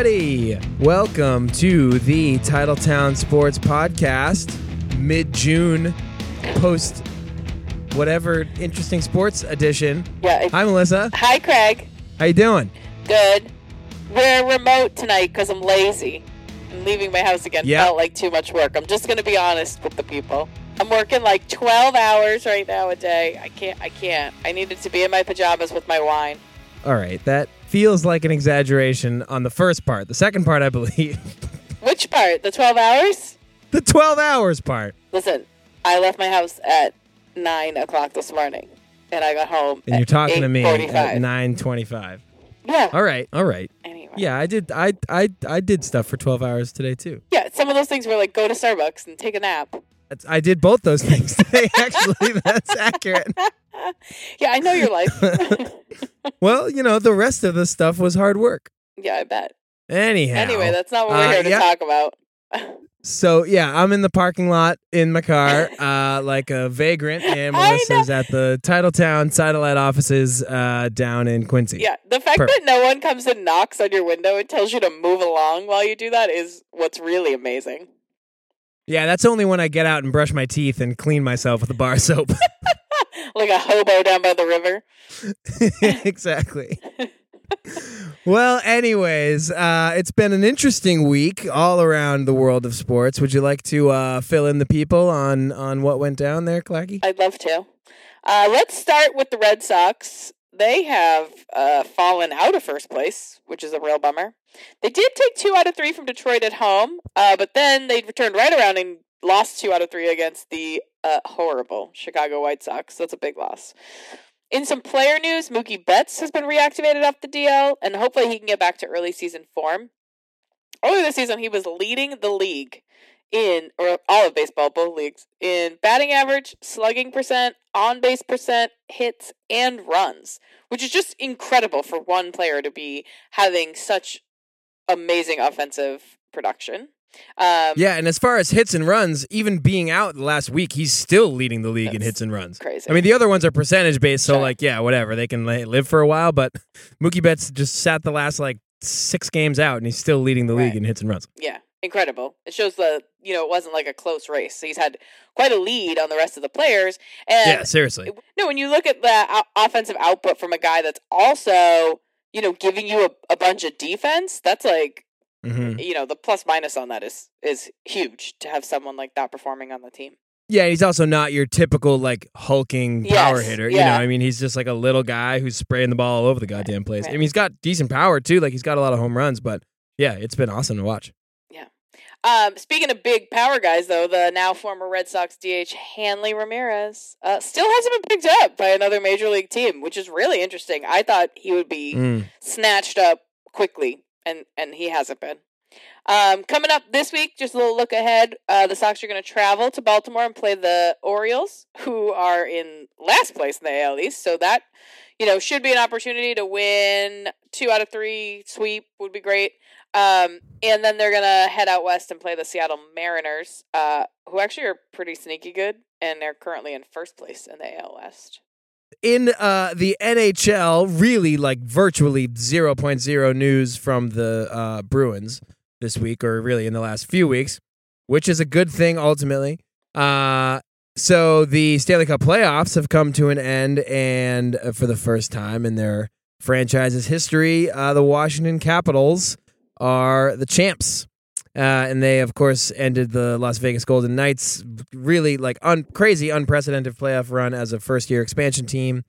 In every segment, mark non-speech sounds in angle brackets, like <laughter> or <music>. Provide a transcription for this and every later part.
Everybody. Welcome to the Titletown Sports Podcast, mid June, post whatever interesting sports edition. Yeah. Hi, Melissa. Hi, Craig. How you doing? Good. We're remote tonight because I'm lazy. I'm leaving my house again Yeah. felt like too much work. I'm just gonna be honest with the people. I'm working like 12 hours right now a day. I can't. I can't. I needed to be in my pajamas with my wine. All right, that feels like an exaggeration on the first part. The second part, I believe, <laughs> Which part? The 12 hours? the 12 hours part. Listen, I left my house at nine o'clock this morning, and I got home. And at you're talking to me at 8:45. 9:25. Yeah. All right, all right. Anyway. Yeah, I did. I I I did stuff for 12 hours today too. Yeah. Some of those things were like go to Starbucks and take a nap. I did both those things today. <laughs> <laughs> Actually, that's accurate. <laughs> Yeah, I know your life. Well, you know, the rest of the stuff was hard work. yeah, I bet. Anyhow. Anyway, that's not what Uh, we're here to yeah. talk about. so yeah, I'm in the parking lot in my car, uh, like a vagrant, and Melissa's at the Titletown satellite offices uh, down in Quincy. yeah, the fact Perfect. that no one comes and knocks on your window and tells you to move along while you do that is what's really amazing. Yeah, that's only when I get out and brush my teeth and clean myself with a bar soap. <laughs> Like a hobo down by the river. <laughs> exactly. well, anyways, uh, it's been an interesting week all around the world of sports. Would you like to uh, fill in the people on on what went down there, Clacky? I'd love to. Uh, let's start with the Red Sox. They have uh, fallen out of first place, which is a real bummer. They did take two out of three from Detroit at home, uh, but then they returned right around and lost two out of three against the uh, horrible Chicago White Sox. That's a big loss. In some player news, Mookie Betts has been reactivated off the DL, and hopefully he can get back to early season form. Earlier this season, he was leading the league in, or all of baseball, both leagues, in batting average, slugging percent, on base percent, hits, and runs, which is just incredible for one player to be having such amazing offensive production. Um, Yeah, and as far as hits and runs, even being out last week, he's still leading the league in hits and runs. crazy. I mean, the other ones are percentage based, so Sure. like, yeah, whatever. They can live for a while, but <laughs> Mookie Betts just sat the last like six games out, and he's still leading the league Right. in hits and runs. Yeah, incredible. It shows the you know it wasn't like a close race. He's had quite a lead on the rest of the players. And yeah, seriously. no, when you look at the o- offensive output from a guy that's also you know giving you a, a bunch of defense, that's like hmm you know the plus minus on that is is huge to have someone like that performing on the team. Yeah, he's also not your typical like hulking power Yes, hitter. You know, I mean, he's just like a little guy who's spraying the ball all over the goddamn place. I mean, he's got decent power too. Like he's got a lot of home runs, but yeah, it's been awesome to watch. Um, speaking of big power guys, though, the now former Red Sox DH Hanley Ramirez uh, still hasn't been picked up by another major league team, which is really interesting. I thought he would be Mm. snatched up quickly, and and he hasn't been. Um, coming up this week, just a little look ahead. Uh, the Sox are going to travel to Baltimore and play the Orioles, who are in last place in the AL East. So that you know should be an opportunity to win two out of three. Sweep would be great. Um, and then they're gonna head out west and play the Seattle Mariners, uh, who actually are pretty sneaky good, and they're currently in first place in the AL West. in uh, the NHL, really like virtually 0.0 news from the uh, Bruins this week, or really in the last few weeks, which is a good thing ultimately. Uh, so the Stanley Cup playoffs have come to an end, and uh, for the first time in their franchise's history, uh, the Washington Capitals are the champs. Uh, and they, of course, ended the Las Vegas Golden Knights really like un- crazy, unprecedented playoff run as a first year expansion team.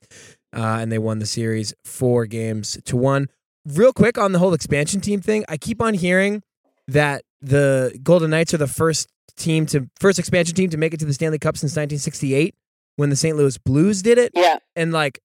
Uh, and they won the series four games to one. Real quick on the whole expansion team thing, I keep on hearing that the Golden Knights are the first team to first expansion team to make it to the Stanley Cup since 1968 when the St. Louis Blues did it Yeah, and like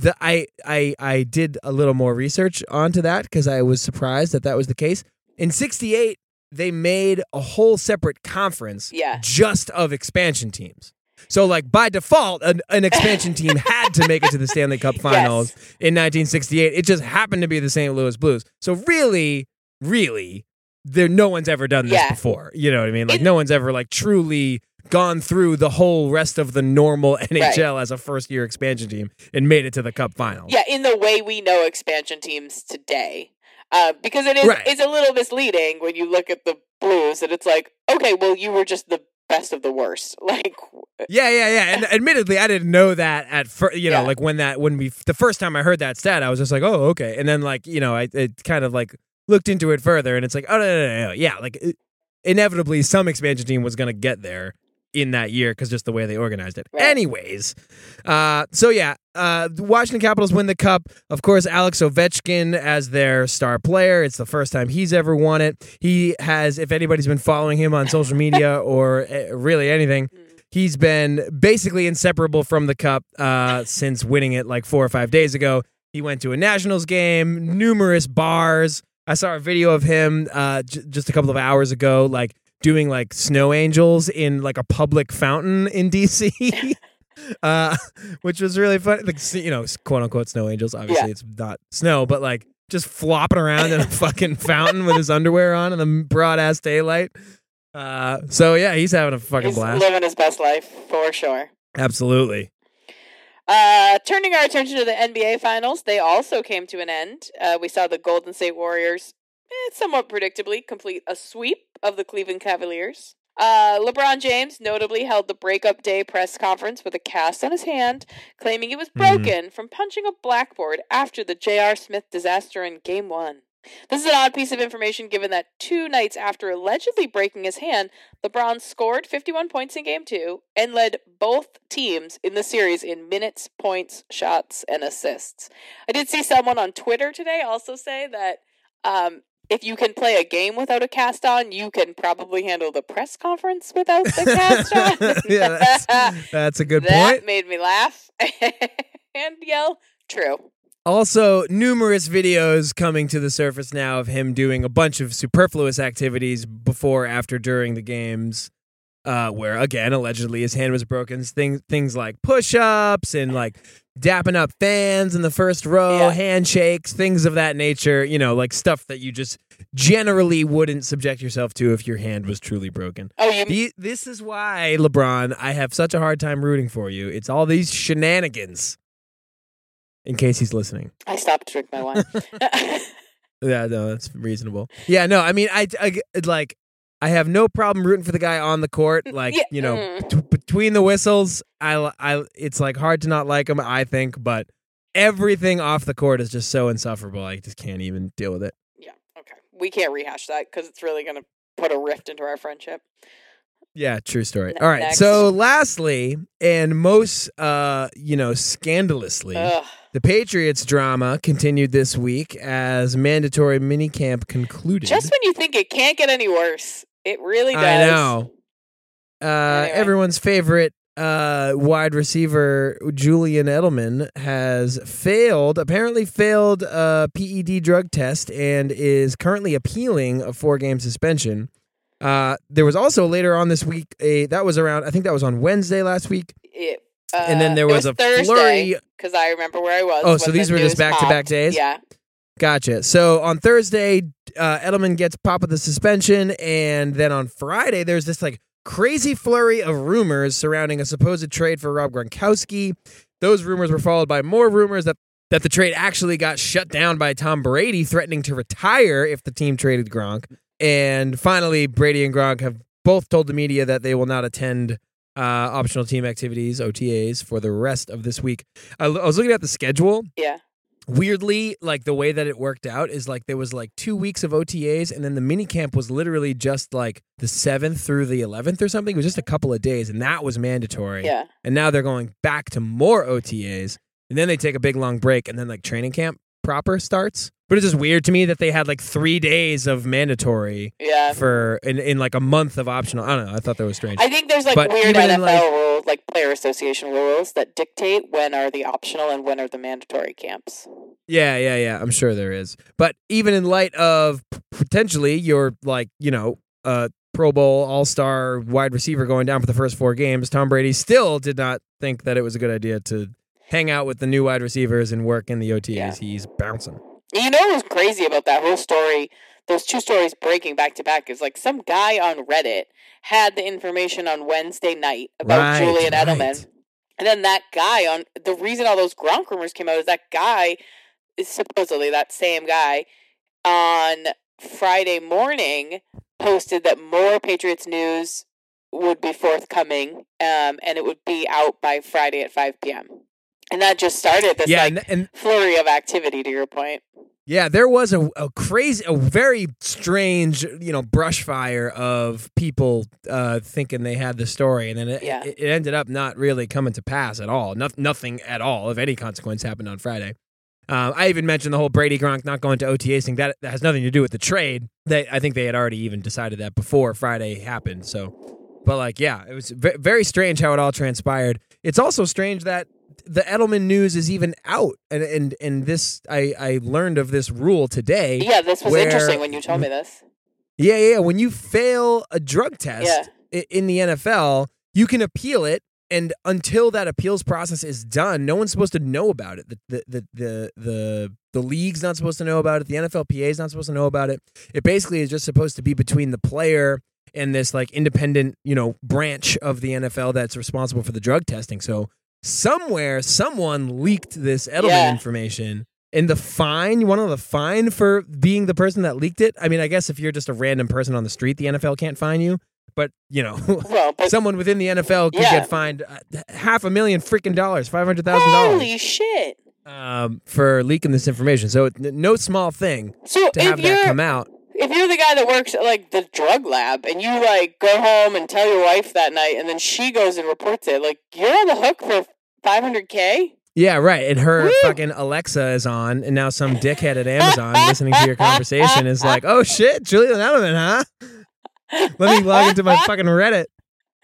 the I I I did a little more research onto that because I was surprised that that was the case. In '68, they made a whole separate conference yeah, just of expansion teams. So like by default, an, an expansion team <laughs> had to make it to the Stanley Cup Finals in 1968. It just happened to be the St. Louis Blues. So really, really, there no one's ever done this Yeah. before. You know what I mean? Like It- no one's ever like truly gone through the whole rest of the normal <laughs> NHL as a first year expansion team and made it to the Cup Finals. yeah. In the way we know expansion teams today, uh, because it is Right. it's a little misleading when you look at the Blues and it's like, okay, well, you were just the best of the worst. <laughs> Like, Yeah, yeah, yeah. And <laughs> admittedly, I didn't know that at first. You know, Yeah. like when that when we the first time I heard that stat, I was just like, oh, okay. And then like you know, I it kind of like looked into it further, and it's like, oh no, no, no, no. yeah, like it, inevitably some expansion team was gonna get there in that year because just the way they organized it. Right. Anyways, uh, so yeah, uh, the Washington Capitals win the cup. Of course, Alex Ovechkin as their star player. It's the first time he's ever won it. He has, if anybody's been following him on social media <laughs> or uh, really anything, he's been basically inseparable from the cup uh, since winning it like four or five days ago. He went to a Nationals game, numerous bars. I saw a video of him uh, j- just a couple of hours ago, like doing like snow angels in like a public fountain in DC. <laughs> <laughs> Uh, which was really fun. Like, you know, quote unquote snow angels. Obviously, Yeah. it's not snow, but like just flopping around in a fucking fountain with his underwear on in the broad ass daylight. Uh, so yeah, he's having a fucking he's blast. living his best life for sure. Absolutely. Uh, turning our attention to the NBA Finals, they also came to an end. Uh, we saw the Golden State Warriors, eh, somewhat predictably, complete a sweep of the Cleveland Cavaliers. Uh, LeBron James notably held the breakup day press conference with a cast on his hand, claiming it was Mhm. broken from punching a blackboard after the J.R. Smith disaster in Game 1. This is an odd piece of information given that two nights after allegedly breaking his hand, LeBron scored 51 points in game two and led both teams in the series in minutes, points, shots, and assists. I did see someone on Twitter today also say that um, if you can play a game without a cast on, you can probably handle the press conference without the cast on. <laughs> yeah, that's, that's a good <laughs> that point. That made me laugh <laughs> and yell, true. Also, numerous videos coming to the surface now of him doing a bunch of superfluous activities before, after, during the games. Uh, where again, allegedly his hand was broken. Things things like push-ups and like dapping up fans in the first row, Yeah. handshakes, things of that nature. You know, like stuff that you just generally wouldn't subject yourself to if your hand was truly broken. Oh, you The- This is why, LeBron, I have such a hard time rooting for you. It's all these shenanigans. In case he's listening. I stopped to drink my wine. <laughs> Yeah, no, that's reasonable. Yeah, no, I mean, I, I like, I have no problem rooting for the guy on the court. <laughs> Like, Yeah, you know, mm. t- between the whistles, I, I, it's like hard to not like him. I think, but everything off the court is just so insufferable. I just can't even deal with it. Yeah. Okay. We can't rehash that because it's really going to put a rift into our friendship. Yeah, true story. All right. next. So, lastly, and most, uh, you know, scandalously, Ugh. the Patriots drama continued this week as mandatory minicamp concluded. Just when you think it can't get any worse, it really does. I know. Uh, Anyway. Everyone's favorite uh, wide receiver, Julian Edelman, has failed, apparently failed a PED drug test and is currently appealing a four game suspension. Uh, there was also later on this week a that was around I think that was on Wednesday last week, It, and then uh, there it was, a Thursday flurry. because I remember where I was. Oh, so the these were just back-to-back days? Yeah. Gotcha. So on Thursday, uh, Edelman gets pop of the suspension, and then on Friday, there's this like crazy flurry of rumors surrounding a supposed trade for Rob Gronkowski. Those rumors were followed by more rumors that that the trade actually got shut down by Tom Brady, threatening to retire if the team traded Gronk. And finally, Brady and Gronk have both told the media that they will not attend uh, optional team activities (OTAs) for the rest of this week. I, I was looking at the schedule Yeah. Weirdly like the way that it worked out is like there was like two weeks of otas and then the mini camp was literally just like the 7th through the 11th or something. It was just a couple of days and that was mandatory. Yeah. and now they're going back to more otas and then they take a big long break and then like training camp proper starts but it's just weird to me that they had like three days of mandatory Yeah. for in, in like a month of optional i don't know i thought that was strange I think there's like But weird NFL like- rules, like player association rules that dictate when are the optional and when are the mandatory camps. Yeah, yeah, yeah. I'm sure there is. But even in light of potentially your like, you know, uh Pro Bowl All Star wide receiver going down for the first four games, Tom Brady still did not think that it was a good idea to hang out with the new wide receivers and work in the OTAs. Yeah. He's bouncing. You know what was crazy about that whole story? Those two stories breaking back to back is like some guy on Reddit had the information on Wednesday night about Right, Julian right. Edelman. And then that guy on the reason all those Gronk rumors came out is that guy is supposedly that same guy on Friday morning posted that more Patriots news would be forthcoming, um, and it would be out by Friday at 5 p.m. And that just started this yeah, like and, and flurry of activity. To your point, yeah, there was a, a crazy, a very strange, you know, brush fire of people uh, thinking they had the story, and then it, Yeah. it, ended up not really coming to pass at all. No, nothing at all of any consequence happened on Friday. Um, I even mentioned the whole Brady Gronk not going to OTAs thing. That, that has nothing to do with the trade. They, I think they had already even decided that before Friday happened. So, but like, yeah, it was ve- very strange how it all transpired. It's also strange that the Edelman news is even out, and and and this I I learned of this rule today. yeah, this was where- interesting when you told me this. Yeah, yeah. yeah. When you fail a drug test Yeah. in the NFL, you can appeal it, and until that appeals process is done, no one's supposed to know about it. The the the the the, the league's not supposed to know about it. The NFLPA is not supposed to know about it. It basically is just supposed to be between the player and this like independent, you know, branch of the NFL that's responsible for the drug testing. So somewhere, someone leaked this Edelman Yeah. information. And the fine, you want to know the fine for being the person that leaked it? I mean, I guess if you're just a random person on the street, the NFL can't fine you. But, you know, <laughs> Well, but someone within the NFL could Yeah. get fined uh, half a million freaking dollars, $500,000 holy shit! um, for leaking this information. So, no small thing So to have that come out. If you're the guy that works at like the drug lab and you like go home and tell your wife that night and then she goes and reports it, like you're on the hook for 500k. Yeah, right. And her Woo! fucking Alexa is on, and now some dickhead at Amazon listening to your conversation is like, "Oh shit, Julian Edelman, huh? Let me log into my fucking Reddit."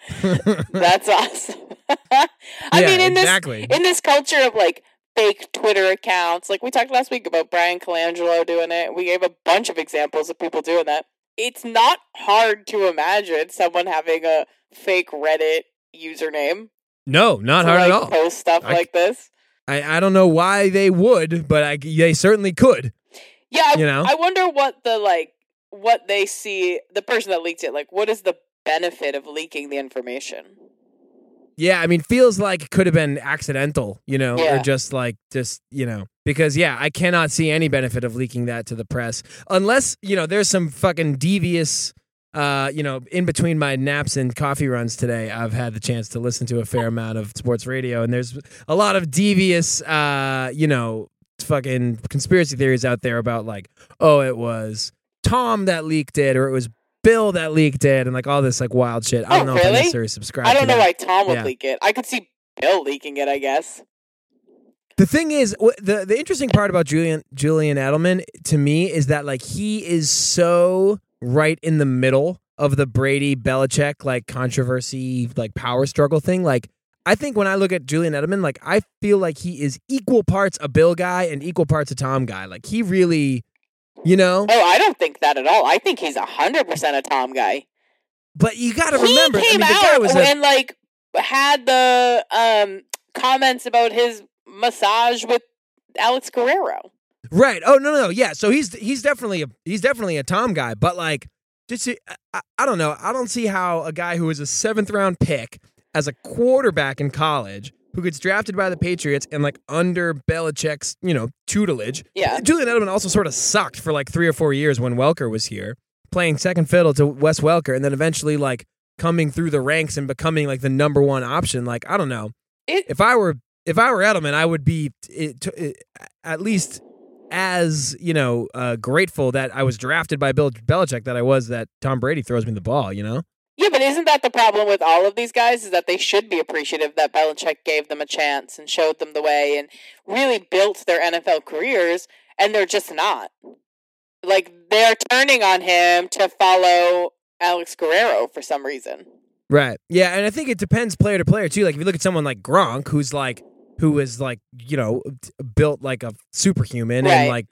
<laughs> That's awesome. <laughs> I yeah, mean, in this exactly. in this culture of like fake Twitter accounts, like we talked last week about Bryan Colangelo doing it. We gave a bunch of examples of people doing that. It's not hard to imagine someone having a fake Reddit username no, not to hard like at all. post stuff I- like this. I, I don't know why they would, but I, they certainly could. Yeah, I, You know? I wonder what the like what they see the person that leaked it like. What is the benefit of leaking the information? Yeah, I mean, feels like it could have been accidental, you know, Yeah. or just like just you know, because yeah, I cannot see any benefit of leaking that to the press unless you know there's some fucking devious. Uh, you know, in between my naps and coffee runs today, I've had the chance to listen to a fair <laughs> amount of sports radio, and there's a lot of devious, uh, you know, fucking conspiracy theories out there about like, oh, it was Tom that leaked it, or it was Bill that leaked it, and like all this like wild shit. I Oh, don't know if I really? necessarily subscribe. I don't know that. why Tom would Yeah. leak it. I could see Bill leaking it. I guess. The thing is, the the interesting part about Julian Julian Edelman to me is that like he is so right in the middle of the Brady Belichick like controversy like power struggle thing. Like I think when I look at Julian Edelman, like I feel like he is equal parts a Bill guy and equal parts a Tom guy. Like he really, you know. Oh, I don't think that at all. I think he's hundred percent a Tom guy. But you got to remember, he I came mean, the out was a, and like had the um comments about his massage with Alex Guerrero. Right. Oh no, no, no. Yeah. So he's he's definitely a he's definitely a Tom guy, but like just I, I don't know. I don't see how a guy who was a seventh round pick as a quarterback in college who gets drafted by the Patriots and like under Belichick's you know tutelage. Yeah. Julian Edelman also sort of sucked for like three or four years when Welker was here, playing second fiddle to Wes Welker, and then eventually like coming through the ranks and becoming like the number one option. Like I don't know. It- if I were if I were Edelman, I would be it, it, at least as you know uh, grateful that I was drafted by Bill Belichick that I was that Tom Brady throws me the ball. You know. Yeah, but isn't that the problem with all of these guys? Is that they should be appreciative that Belichick gave them a chance and showed them the way and really built their NFL careers, and they're just not. Like they're turning on him to follow Alex Guerrero for some reason. Right. Yeah, and I think it depends player to player too. Like if you look at someone like Gronk, who's like who is like you know built like a superhuman, Right. and like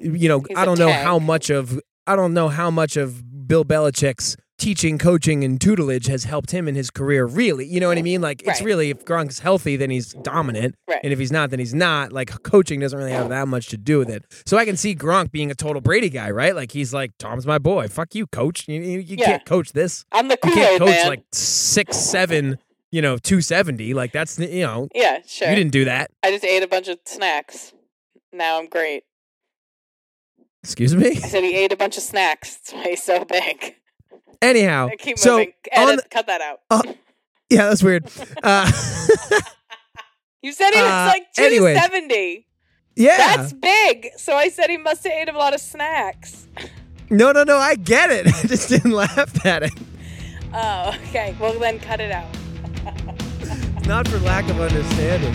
you know He's I don't know how much of I don't know how much of Bill Belichick's teaching, coaching, and tutelage has helped him in his career. Really, you know what I mean? Like it's Right. really if Gronk's healthy, then he's dominant, Right. and if he's not, then he's not. Like coaching doesn't really have that much to do with it. So I can see Gronk being a total Brady guy, right? Like he's like Tom's my boy. Fuck you, coach. You, you, you Yeah. can't coach this I'm the you can't coach man. like six seven you know 270 like that's you know yeah, sure. you didn't do that I just ate a bunch of snacks. Now I'm great. Excuse me. I said he ate a bunch of snacks. That's why he's so big. Anyhow, Keep so on Edit, cut that out. yeah, that's weird. <laughs> Uh, you said he was uh, like anyway. 270. yeah, That's big. So I said he must have ate a lot of snacks. no, no, no. I get it. <laughs> I just didn't laugh at it. Oh, okay. Well, then cut it out. <laughs> Not for lack of understanding.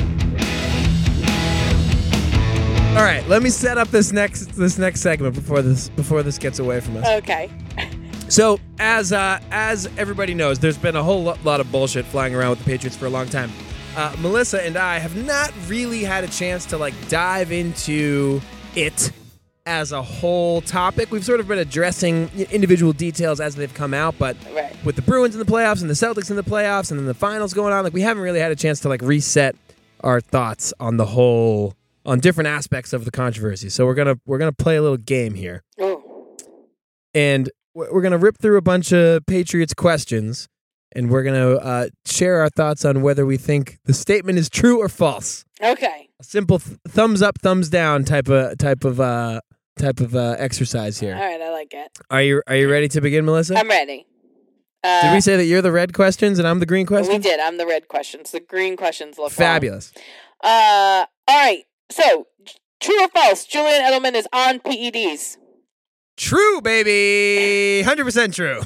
All right, let me set up this next this next segment before this before this gets away from us. Okay. So, as uh, as everybody knows, there's been a whole lot of bullshit flying around with the Patriots for a long time. Uh, Melissa and I have not really had a chance to like dive into it as a whole topic. We've sort of been addressing individual details as they've come out, but Right. with the Bruins in the playoffs and the Celtics in the playoffs and then the finals going on, like we haven't really had a chance to like reset our thoughts on the whole on different aspects of the controversy. So we're gonna we're gonna play a little game here and we're we're gonna rip through a bunch of Patriots questions, and we're gonna uh, share our thoughts on whether we think the statement is true or false. Okay. A simple th- thumbs up, thumbs down type of type of uh, type of uh, exercise here. All right, I like it. Are you are you ready to begin, Melissa? I'm ready. Uh, did we say that you're the red questions and I'm the green questions? we did. I'm the red questions. The green questions look long. Fabulous. Uh, all right. So, true or false? Julian Edelman is on PEDs. True, baby. Hundred percent true.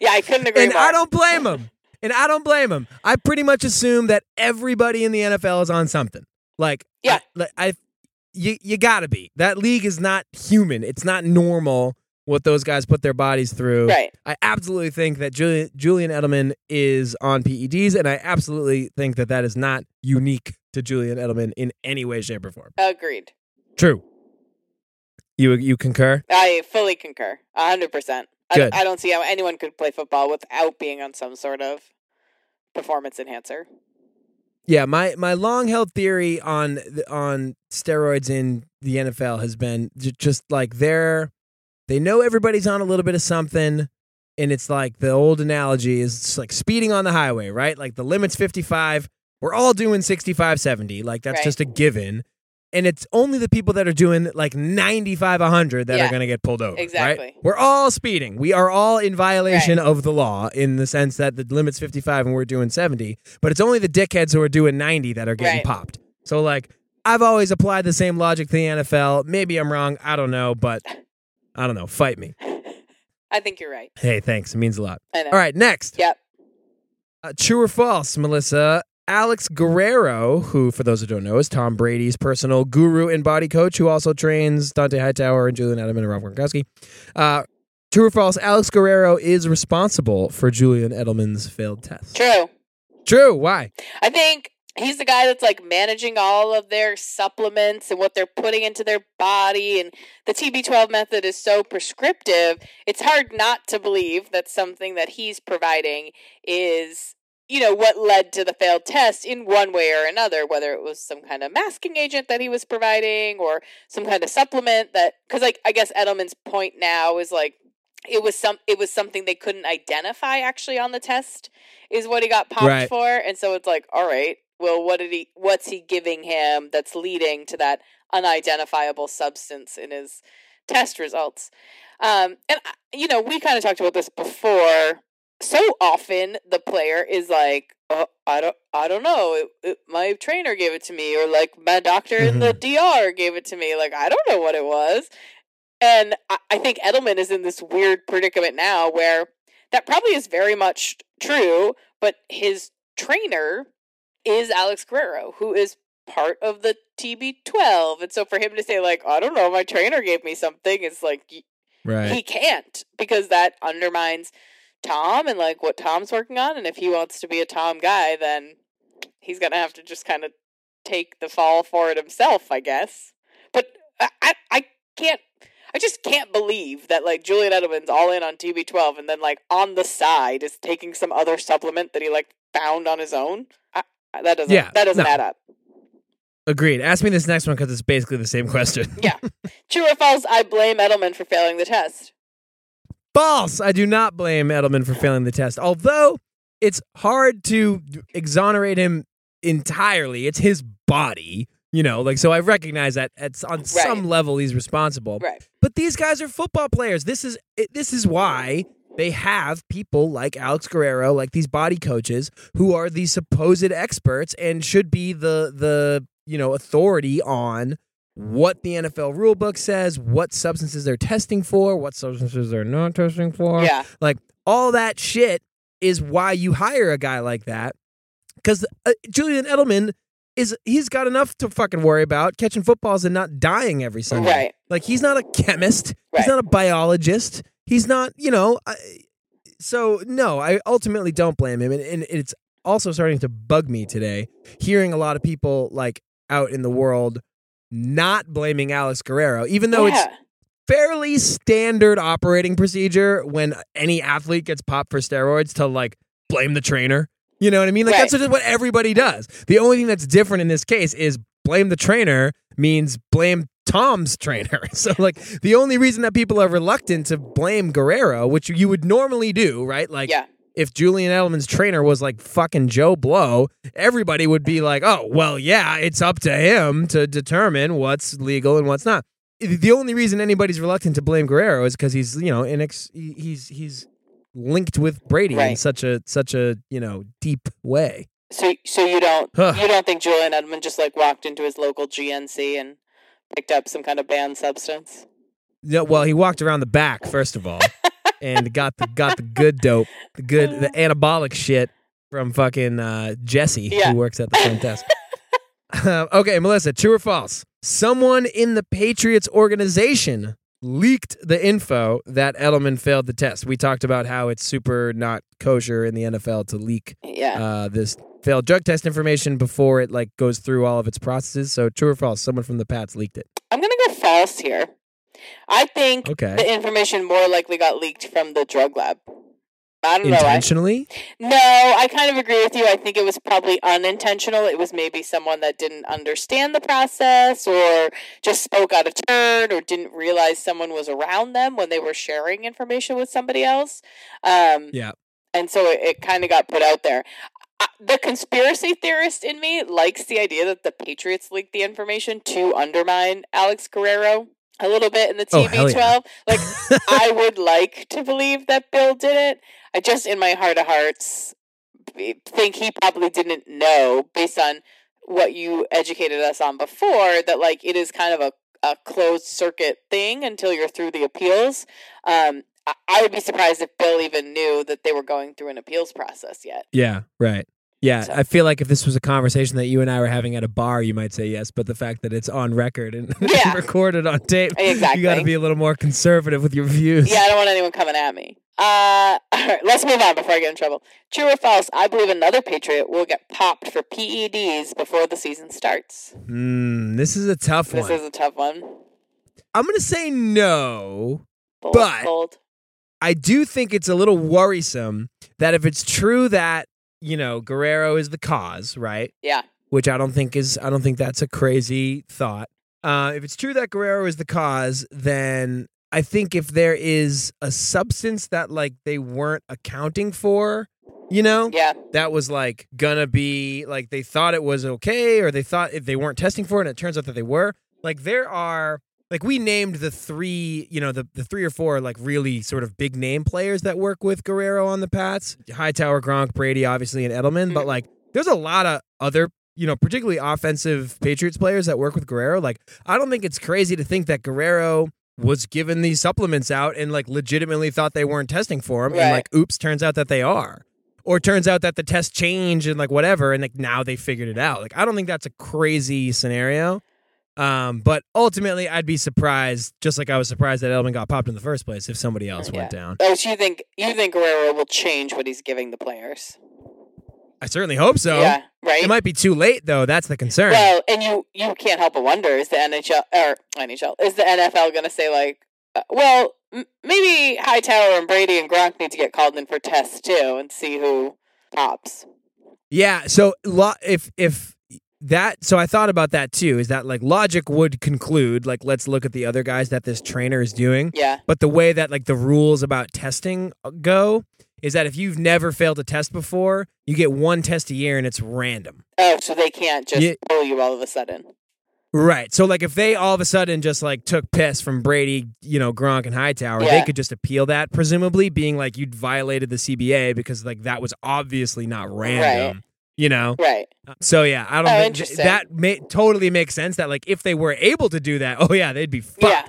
Yeah, I couldn't agree and more. I don't blame him. And I don't blame him. I pretty much assume that everybody in the NFL is on something. Like, Yeah. I, like, I you you gotta be. That league is not human. It's not normal what those guys put their bodies through. Right. I absolutely think that Julian Julian Edelman is on PEDs, and I absolutely think that that is not unique to Julian Edelman in any way, shape, or form. Agreed. True. You you concur? I fully concur. A hundred percent. I-. I don't see how anyone could play football without being on some sort of performance enhancer. Yeah, my my long held theory on on steroids in the NFL has been just like they're they know everybody's on a little bit of something and it's like the old analogy is it's like speeding on the highway, right? Like the limit's 55, we're all doing 65 70, like that's Right. just a given. And it's only the people that are doing like 95 100 that Yeah, are going to get pulled over, right? exactly. We're all speeding. We are all in violation of the law in the sense that the limit's 55 and we're doing 70, but it's only the dickheads who are doing 90 that are getting Right. popped. So like I've always applied the same logic to the NFL. Maybe I'm wrong, I don't know, but <laughs> I don't know, fight me. I think you're right. Hey, thanks. It means a lot. All right, next. Yep. Uh, true or false, Melissa? Alex Guerrero, who, for those who don't know, is Tom Brady's personal guru and body coach, who also trains Dont'a Hightower and Julian Edelman and Rob Gronkowski. Uh, true or false? Alex Guerrero is responsible for Julian Edelman's failed test. True. True. Why? I think he's the guy that's like managing all of their supplements and what they're putting into their body and the TB12 method is so prescriptive. It's hard not to believe that something that he's providing is you know what led to the failed test in one way or another whether it was some kind of masking agent that he was providing or some kind of supplement that cuz like I guess Edelman's point now is like it was some it was something they couldn't identify actually on the test is what he got popped Right. for and so it's like all right well what did he what's he giving him that's leading to that unidentifiable substance in his test results um and you know we kind of talked about this before so often the player is like oh, i don't i don't know it, it, my trainer gave it to me or like my doctor in the mm-hmm. dr gave it to me like i don't know what it was. And I, I think edelman is in this weird predicament now where that probably is very much true but his trainer is alex guerrero who is part of the tb12 and so for him to say like i don't know my trainer gave me something it's like Right. he can't because that undermines Tom and like what Tom's working on. And if he wants to be a Tom guy, then he's gonna have to just kind of take the fall for it himself, I guess. But I, I, I can't. I just can't believe that like Julian Edelman's all in on TB12 and then like on the side is taking some other supplement that he like found on his own. I- that doesn't. Yeah, that doesn't no. add up. Agreed. Ask me this next one because it's basically the same <laughs> question. Yeah. True or false? I blame Edelman for failing the test. False. I do not blame Edelman for failing the test. Although it's hard to exonerate him entirely. It's his body. You know, like so I recognize that at on some level he's responsible. Right. But these guys are football players. This is it- this is why they have people like Alex Guerrero, like these body coaches who are the supposed experts and should be the the, you know, authority on what the NFL rulebook says, what substances they're testing for, what substances they're not testing for. Yeah. Like all that shit is why you hire a guy like that. Because uh, Julian Edelman is he's got enough to fucking worry about catching footballs and not dying every Sunday. Right. Like he's not a chemist. Right. He's not a biologist. He's not, you know. I, so no, I ultimately don't blame him, and, and it's also starting to bug me today hearing a lot of people like out in the world not blaming Alex Guerrero, even though it's fairly standard operating procedure when any athlete gets popped for steroids to like blame the trainer. You know what I mean? Like Right. that's just what everybody does. The only thing that's different in this case is blame the trainer means blame Tom's <laughs> trainer. So like the only reason that people are reluctant to blame Guerrero, which you would normally do, right? Like yeah. If Julian Edelman's trainer was like fucking Joe Blow, everybody would be like, "Oh, well, yeah, it's up to him to determine what's legal and what's not." The only reason anybody's reluctant to blame Guerrero is because he's, you know, inex- he- he's he's linked with Brady in such a such a you know deep way. So so you don't Huh. you don't think Julian Edelman just like walked into his local GNC and picked up some kind of banned substance? No, well, he walked around the back first of all, <laughs> and got the got the good dope, the good the <laughs> anabolic shit from fucking uh, Jesse Yeah. who works at the front desk. Uh, <laughs> <laughs> okay, Melissa, true or false? Someone in the Patriots organization leaked the info that Edelman failed the test. We talked about how it's super not kosher in the NFL to leak Yeah. uh, this failed drug test information before it like goes through all of its processes. So true or false? Someone from the Pats leaked it. I'm gonna go false here. I think Okay. the information more likely got leaked from the drug lab. I don't know. I, Intentionally? no, I kind of agree with you. I think it was probably unintentional. It was maybe someone that didn't understand the process or just spoke out of turn or didn't realize someone was around them when they were sharing information with somebody else. Um, Yeah. and so it, it kind of got put out there. Uh, The conspiracy theorist in me likes the idea that the Patriots leaked the information to undermine Alex Guerrero a little bit in the Oh, hell yeah. TB12. Like, <laughs> I would like to believe that Bill did it. I just, in my heart of hearts, think he probably didn't know, based on what you educated us on before, that like it is kind of a, a closed circuit thing until you're through the appeals. Um, I, I would be surprised if Bill even knew that they were going through an appeals process yet. Yeah, right. Yeah, So- I feel like if this was a conversation that you and I were having at a bar, you might say yes. But the fact that it's on record and <laughs> Yeah. recorded on tape, you got to be a little more conservative with your views. Yeah, I don't want anyone coming at me. Uh, <laughs> all right, let's move on before I get in trouble. True or false? I believe another Patriot will get popped for PEDs before the season starts. Mm, this is a tough This one. is a tough one. I'm gonna say no. Bold, But- bold. I do think it's a little worrisome that if it's true that you know Guerrero is the cause, right? Yeah. which I don't think is I don't think that's a crazy thought. Uh, if it's true that Guerrero is the cause, then I think if there is a substance that like they weren't accounting for, you know, Yeah. that was like gonna be like they thought it was okay or they thought if they weren't testing for it and it turns out that they were. Like there are like we named the three, you know, the, the three or four like really sort of big name players that work with Guerrero on the Pats. Hightower, Gronk, Brady, obviously, and Edelman. But Mhm. like there's a lot of other, you know, particularly offensive Patriots players that work with Guerrero. Like, I don't think it's crazy to think that Guerrero was given these supplements out and like legitimately thought they weren't testing for him. And like, oops, turns out that they are. Or turns out that the test changed and like whatever, and like now they figured it out. Like, I don't think that's a crazy scenario. Um, but ultimately, I'd be surprised, just like I was surprised that Edelman got popped in the first place, if somebody else went down. Oh, so you think you think Guerrero will change what he's giving the players? I certainly hope so. yeah. Right. It might be too late, though. That's the concern. Well, and you you can't help but wonder is the NHL or NHL is the NFL going to say like, uh, well, m- maybe Hightower and Brady and Gronk need to get called in for tests too and see who pops. Yeah. So lo- if if that so I thought about that too. Is that like logic would conclude like let's look at the other guys that this trainer is doing. Yeah. But the way that like the rules about testing uh, go is that if you've never failed a test before, you get one test a year and it's random. Oh, so they can't just Yeah. pull you all of a sudden. Right. So like if they all of a sudden just like took piss from Brady, you know, Gronk and Hightower, they could just appeal that, presumably being like you'd violated the CBA because like that was obviously not random. You know? Right. So yeah, I don't Oh, think interesting. that ma- totally makes sense that like if they were able to do that, <laughs> oh yeah, they'd be fucked. Yeah.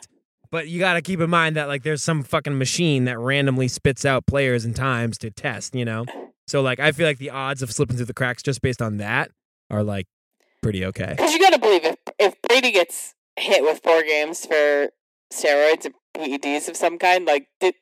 But you got to keep in mind that like there's some fucking machine that randomly spits out players and times to test, you know? So like I feel like the odds of slipping through the cracks just based on that are like pretty okay. Because you got to believe if if Brady gets hit with four games for steroids and PEDs of some kind, like the,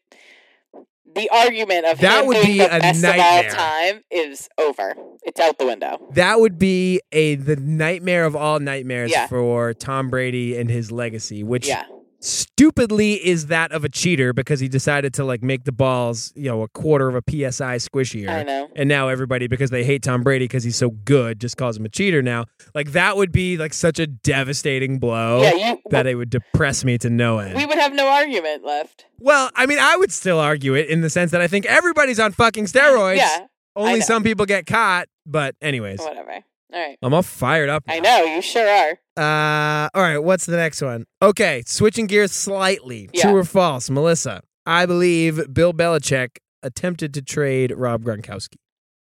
the argument of That would be the a best nightmare. of all time is over. It's out the window. That would be a the nightmare of all nightmares Yeah. for Tom Brady and his legacy, which Yeah. Stupidly is that of a cheater because he decided to like make the balls, you know, a quarter of a psi squishier. I know. And now everybody, because they hate Tom Brady because he's so good, just calls him a cheater now. Like that would be like such a devastating blow yeah, you, that it would depress me to no end. we would have no argument left. well, I mean, I would still argue it in the sense that I think everybody's on fucking steroids. Yeah, Only some people get caught. But anyways, whatever. All right. I'm all fired up. I know, you sure are. Uh, all right. What's the next one? Okay, switching gears slightly. Yeah. True or false, Melissa? I believe Bill Belichick attempted to trade Rob Gronkowski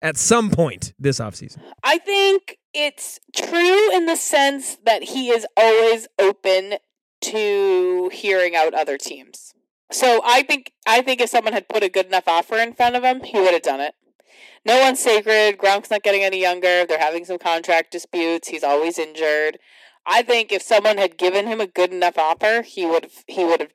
at some point this offseason. I think it's true in the sense that he is always open to hearing out other teams. So I think I think if someone had put a good enough offer in front of him, he would have done it. No one's sacred. Gronk's not getting any younger. They're having some contract disputes. He's always injured. I think if someone had given him a good enough offer, he would have he would have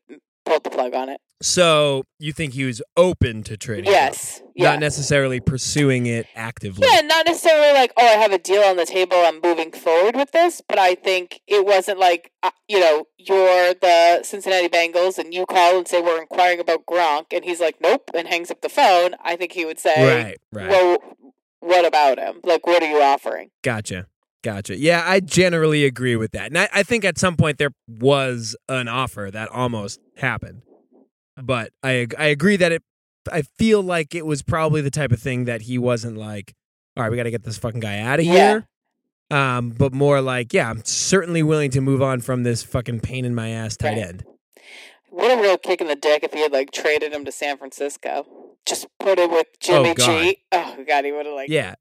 pulled the plug on it. So you think he was open to trading? Yes. Yeah. Not necessarily pursuing it actively. Yeah, not necessarily like, oh, I have a deal on the table. I'm moving forward with this. But I think it wasn't like, uh, you know, you're the Cincinnati Bengals and you call and say, we're inquiring about Gronk. And he's like, nope, and hangs up the phone. I think he would say, Right. Right. well, what about him? Like, what are you offering? Gotcha. Gotcha. Yeah, I generally agree with that. And I, I think at some point there was an offer that almost happened. But I I agree that it I feel like it was probably the type of thing that he wasn't like, all right, we got to get this fucking guy out of Yeah. here. Um, but more like, yeah, I'm certainly willing to move on from this fucking pain in my ass tight Right. end. What a real kick in the dick if he had, like, traded him to San Francisco. Just put him with Jimmy God. G. Oh, God, he would have, like, Yeah.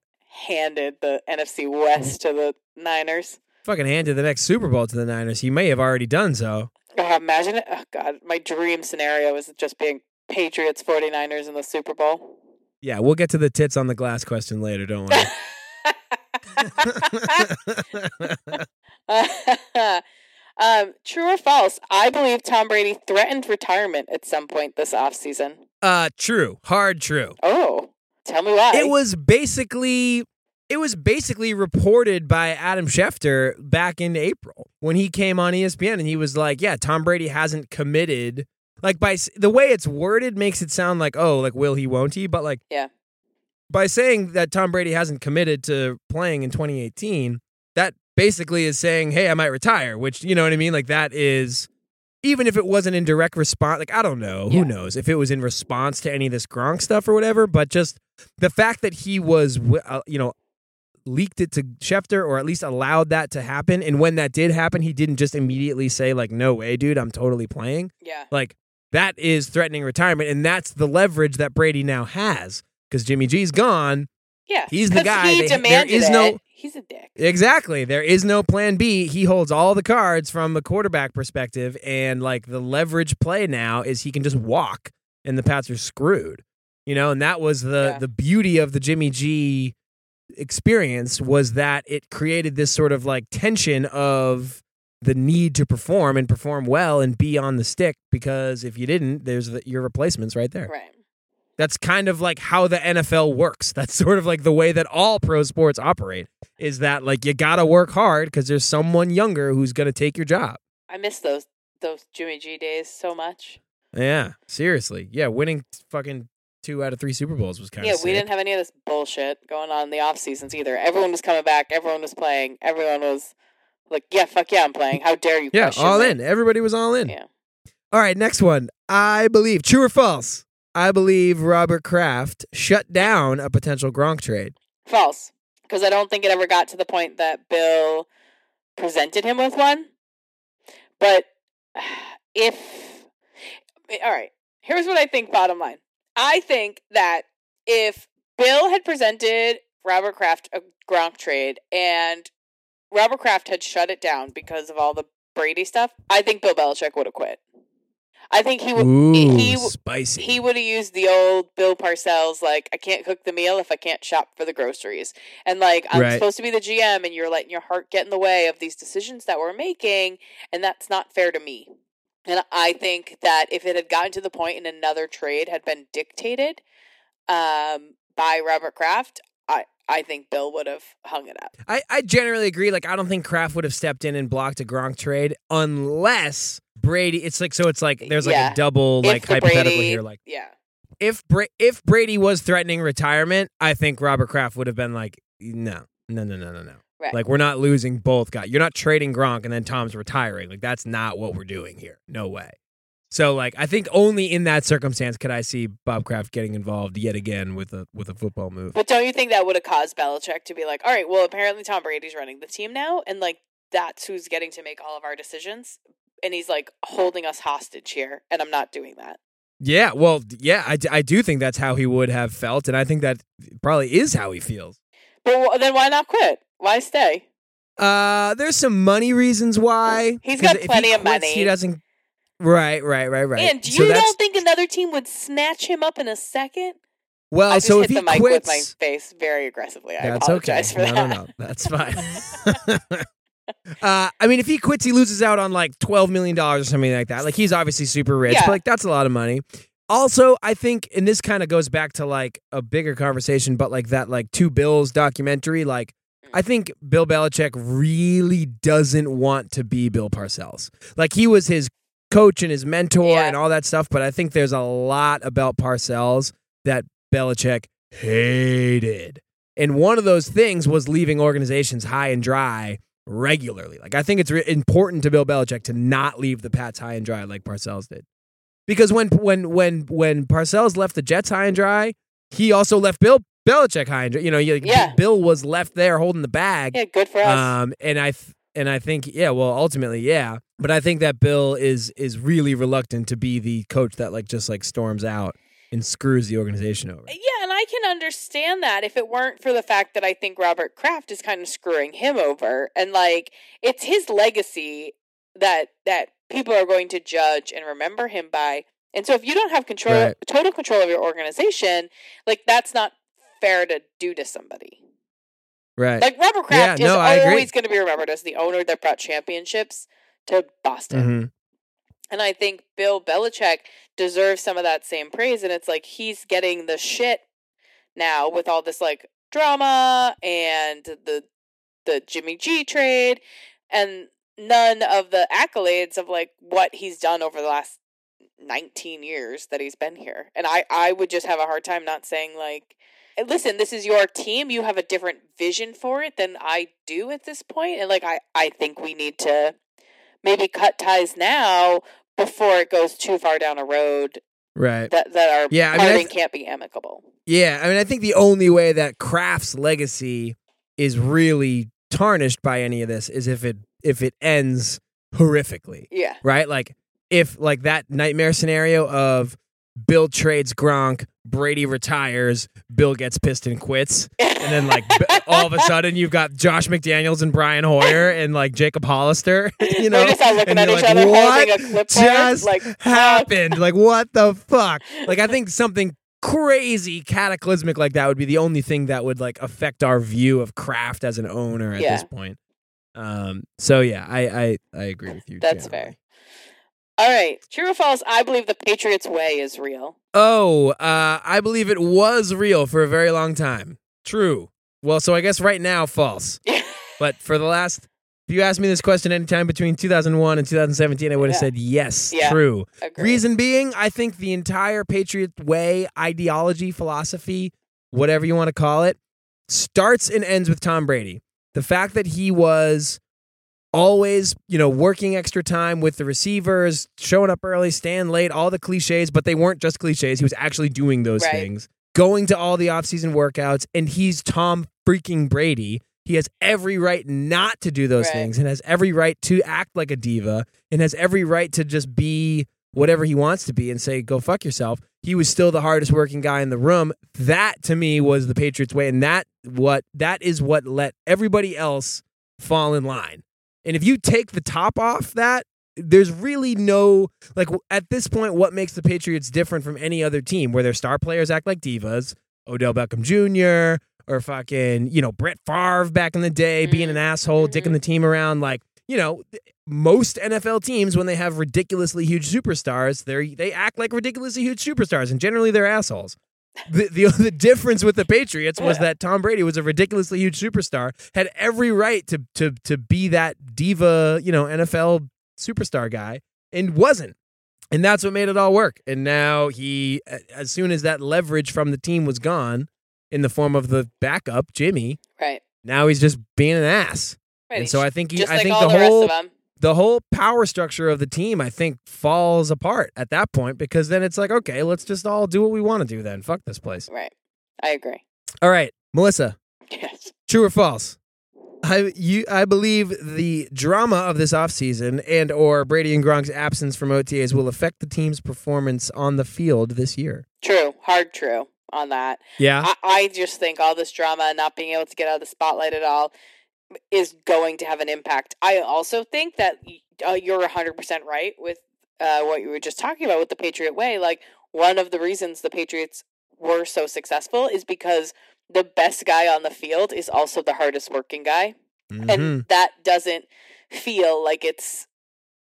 handed the NFC West to the Niners. Fucking handed the next Super Bowl to the Niners. He may have already done so. Oh, imagine it. Oh, God, my dream scenario is just being Patriots 49ers in the Super Bowl. Yeah, we'll get to the tits on the glass question later, don't worry. <laughs> um, true or false? I believe Tom Brady threatened retirement at some point this offseason. uh true. Hard true. Oh, tell me why. It was basically it was basically reported by Adam Schefter back in April when he came on ESPN and he was like, "Yeah, Tom Brady hasn't committed." Like by the way it's worded makes it sound like, "Oh, like will he won't he?" But like Yeah. By saying that Tom Brady hasn't committed to playing in 2018, that basically is saying, "Hey, I might retire," which, you know what I mean? Like that is even if it wasn't in direct response, like I don't know, Yeah. who knows if it was in response to any of this Gronk stuff or whatever, but just the fact that he was, uh, you know, leaked it to Schefter or at least allowed that to happen, and when that did happen, he didn't just immediately say like, "No way, dude, I'm totally playing." yeah. Like that is threatening retirement, and that's the leverage that Brady now has because Jimmy G's gone. Yeah. He's the guy. He They- demanded is it. no- He's a dick. Exactly. There is no plan B. He holds all the cards from the quarterback perspective, and like the leverage play now is he can just walk, and the Pats are screwed. You know, and that was the Yeah. the beauty of the Jimmy G experience was that it created this sort of like tension of the need to perform and perform well and be on the stick because if you didn't, there's the, your replacements right there. Right. That's kind of like how the NFL works. <laughs> That's sort of like the way that all pro sports operate is that like you got to work hard because there's someone younger who's going to take your job. I miss those those Jimmy G days so much. Yeah, seriously. Yeah, winning fucking two out of three Super Bowls was kind Yeah, of Yeah, we didn't have any of this bullshit going on in the off seasons either. Everyone was coming back. Everyone was playing. Everyone was like, "Yeah, fuck yeah, I'm playing." How dare you? Yeah, all me? in. Everybody was all in. Yeah. All right, next one. I believe, true or false, I believe Robert Kraft shut down a potential Gronk trade. False, because I don't think it ever got to the point that Bill presented him with one. But <sighs> if eh, all right, here's what I think bottom line. I think that if Bill had presented Robert Kraft a Gronk trade and Robert Kraft had shut it down because of all the Brady stuff, I think Bill Belichick would have quit. I think he would Ooh, he spicy. he would have used the old Bill Parcells like I can't cook the meal if I can't shop for the groceries. And like I'm Right. supposed to be the GM and you're letting your heart get in the way of these decisions that we're making and that's not fair to me. And I think that if it had gotten to the point and another trade had been dictated um, by Robert Kraft, I I think Bill would have hung it up. I, I generally agree. Like, I don't think Kraft would have stepped in and blocked a Gronk trade unless Brady. It's like so. It's like there's like Yeah. a double like hypothetical Brady- here. Like, Yeah. if Bra- if Brady was threatening retirement, I think Robert Kraft would have been like, no, no, no, no, no, no. Right. Like, we're not losing both guys. You're not trading Gronk and then Tom's retiring. Like, that's not what we're doing here. No way. So, like, I think only in that circumstance could I see Bob Kraft getting involved yet again with a with a football move. But don't you think that would have caused Belichick to be like, all right, well, apparently Tom Brady's running the team now, and like that's who's getting to make all of our decisions, and he's like holding us hostage here, and I'm not doing that. Yeah, well, yeah, I do think that's how he would have felt, and I think that probably is how he feels. But then why not quit? Why stay? Uh, there's some money reasons why. He's got if he plenty of quits, money. He doesn't. Right, right, right, right. And so you that's don't think another team would snatch him up in a second? well. I just so hit if he the mic quits, with my face very aggressively. I that's okay. apologize for no, that. no, no, that's fine. <laughs> <laughs> uh, I mean, if he quits, he loses out on like twelve million dollars or something like that. Like he's obviously super rich, Yeah. but like that's a lot of money. Also, I think, and this kind of goes back to like a bigger conversation, but like that like Two Bills documentary, like I think Bill Belichick really doesn't want to be Bill Parcells. Like he was his coach and his mentor Yeah. and all that stuff, but I think there's a lot about Parcells that Belichick hated. And one of those things was leaving organizations high and dry regularly. Like I think it's re- important to Bill Belichick to not leave the Pats high and dry like Parcells did. Because when when when when Parcells left the Jets high and dry, he also left Bill Belichick and. You know, you- Yeah. Bill was left there holding the bag. Yeah, good for us. Um, and I th- and I think yeah, well, ultimately yeah, but I think that Bill is is really reluctant to be the coach that like just like storms out and screws the organization over. Yeah, and I can understand that if it weren't for the fact that I think Robert Kraft is kind of screwing him over and like it's his legacy that that people are going to judge and remember him by. And so if you don't have control Right. total control of your organization, like that's not fair to do to somebody. Right. Like Robert Kraft Yeah, is agree. always going to be remembered as the owner that brought championships to Boston. hmm And I think Bill Belichick deserves some of that same praise. And it's like he's getting the shit now with all this like drama and the the Jimmy G trade and none of the accolades of like what he's done over the last 19 years that he's been here. And I I would just have a hard time not saying like "Hey, listen, this is your team. You have a different vision for it than I do at this point. And like I I think we need to maybe cut ties now before it goes too far down a road Right. that that our Yeah, I mean, I parting th- can't be amicable. Yeah, I mean, I think the only way that Kraft's legacy is really tarnished by any of this is if it if it ends horrifically, Yeah. right? Like if like that nightmare scenario of Bill trades Gronk, Brady retires, Bill gets pissed and quits, and then like all of a sudden you've got Josh McDaniels and Brian Hoyer and like Jacob Hollister, <laughs> you know, just looking at each like, other what holding a clipboard. just like happened? Like what the fuck? Like I think something crazy cataclysmic like that would be the only thing that would like affect our view of Kraft as an owner at Yeah. this point. Um. So yeah, I I I agree with you. That's fair. All right. True or false? I believe the Patriots way is real. Oh, uh, I believe it was real for a very long time. True. Well, so I guess right now, false. <laughs> But for the last, if you asked me this question anytime between 2001 and 2017, I would have Yeah. said yes, Yeah. true. Agree. Reason being, I think the entire Patriot way, ideology, philosophy, whatever you want to call it, starts and ends with Tom Brady. The fact that he was always, you know, working extra time with the receivers, showing up early, staying late, all the cliches, but they weren't just cliches. He was actually doing those Right. things, going to all the offseason workouts, and he's Tom freaking Brady. He has every right not to do those Right. things and has every right to act like a diva and has every right to just be whatever he wants to be and say, go fuck yourself. He was still the hardest working guy in the room. That to me was the Patriots way. And that what that is what let everybody else fall in line. And if you take the top off that, there's really no like at this point what makes the Patriots different from any other team where their star players act like divas, Odell Beckham Jr. or fucking, you know, Brett Favre back in the day being an mm-hmm. asshole, mm-hmm. dicking the team around like, you know, most NFL teams when they have ridiculously huge superstars, they they act like ridiculously huge superstars and generally they're assholes. The, the <laughs> the difference with the Patriots was that Tom Brady was a ridiculously huge superstar, had every right to to to be that diva, you know, NFL superstar guy, and wasn't. And that's what made it all work. And now he, as soon as that leverage from the team was gone, in the form of the backup Jimmy, Right. now he's just being an ass. Right. And so I think he, just I like think the the, whole rest of them. The whole power structure of the team, I think, falls apart at that point because then it's like, okay, let's just all do what we want to do. Then fuck this place. Right. I agree. All right, Melissa, Yes. true or false? I you I believe the drama of this offseason and or Brady and Gronk's absence from OTAs will affect the team's performance on the field this year. True. Hard true on that. Yeah. I, I just think all this drama and not being able to get out of the spotlight at all is going to have an impact. I also think that uh, you're 100% right with uh, what you were just talking about with the Patriot Way. Like, one of the reasons the Patriots were so successful is because the best guy on the field is also the hardest working guy. Mhm. And that doesn't feel like it's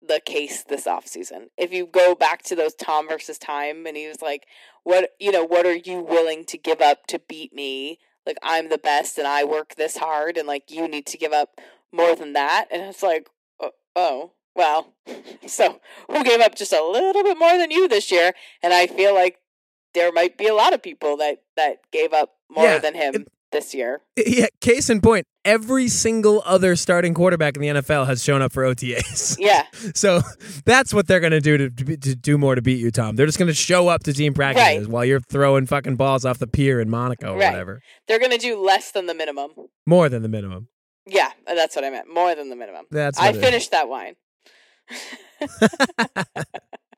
the case this offseason. If you go back to those Tom versus time and he was like, What you know, what are you willing to give up to beat me? Like I'm the best and I work this hard and like you need to give up more than that. And it's like, oh, oh well. <laughs> so who gave up just a little bit more than you this year? And I feel like there might be a lot of people that that gave up more Yeah, than him it- this year. Yeah, case in point, every single other starting quarterback in the NFL has shown up for OTAs. <laughs> Yeah. So that's what they're going to do to, to do more to beat you, Tom. They're just going to show up to team practices Right. while you're throwing fucking balls off the pier in Monaco or Right. whatever. They're gonna do less than the minimum. More than the minimum. Yeah, that's what I meant. More than the minimum. That's I it is. finished that wine. <laughs>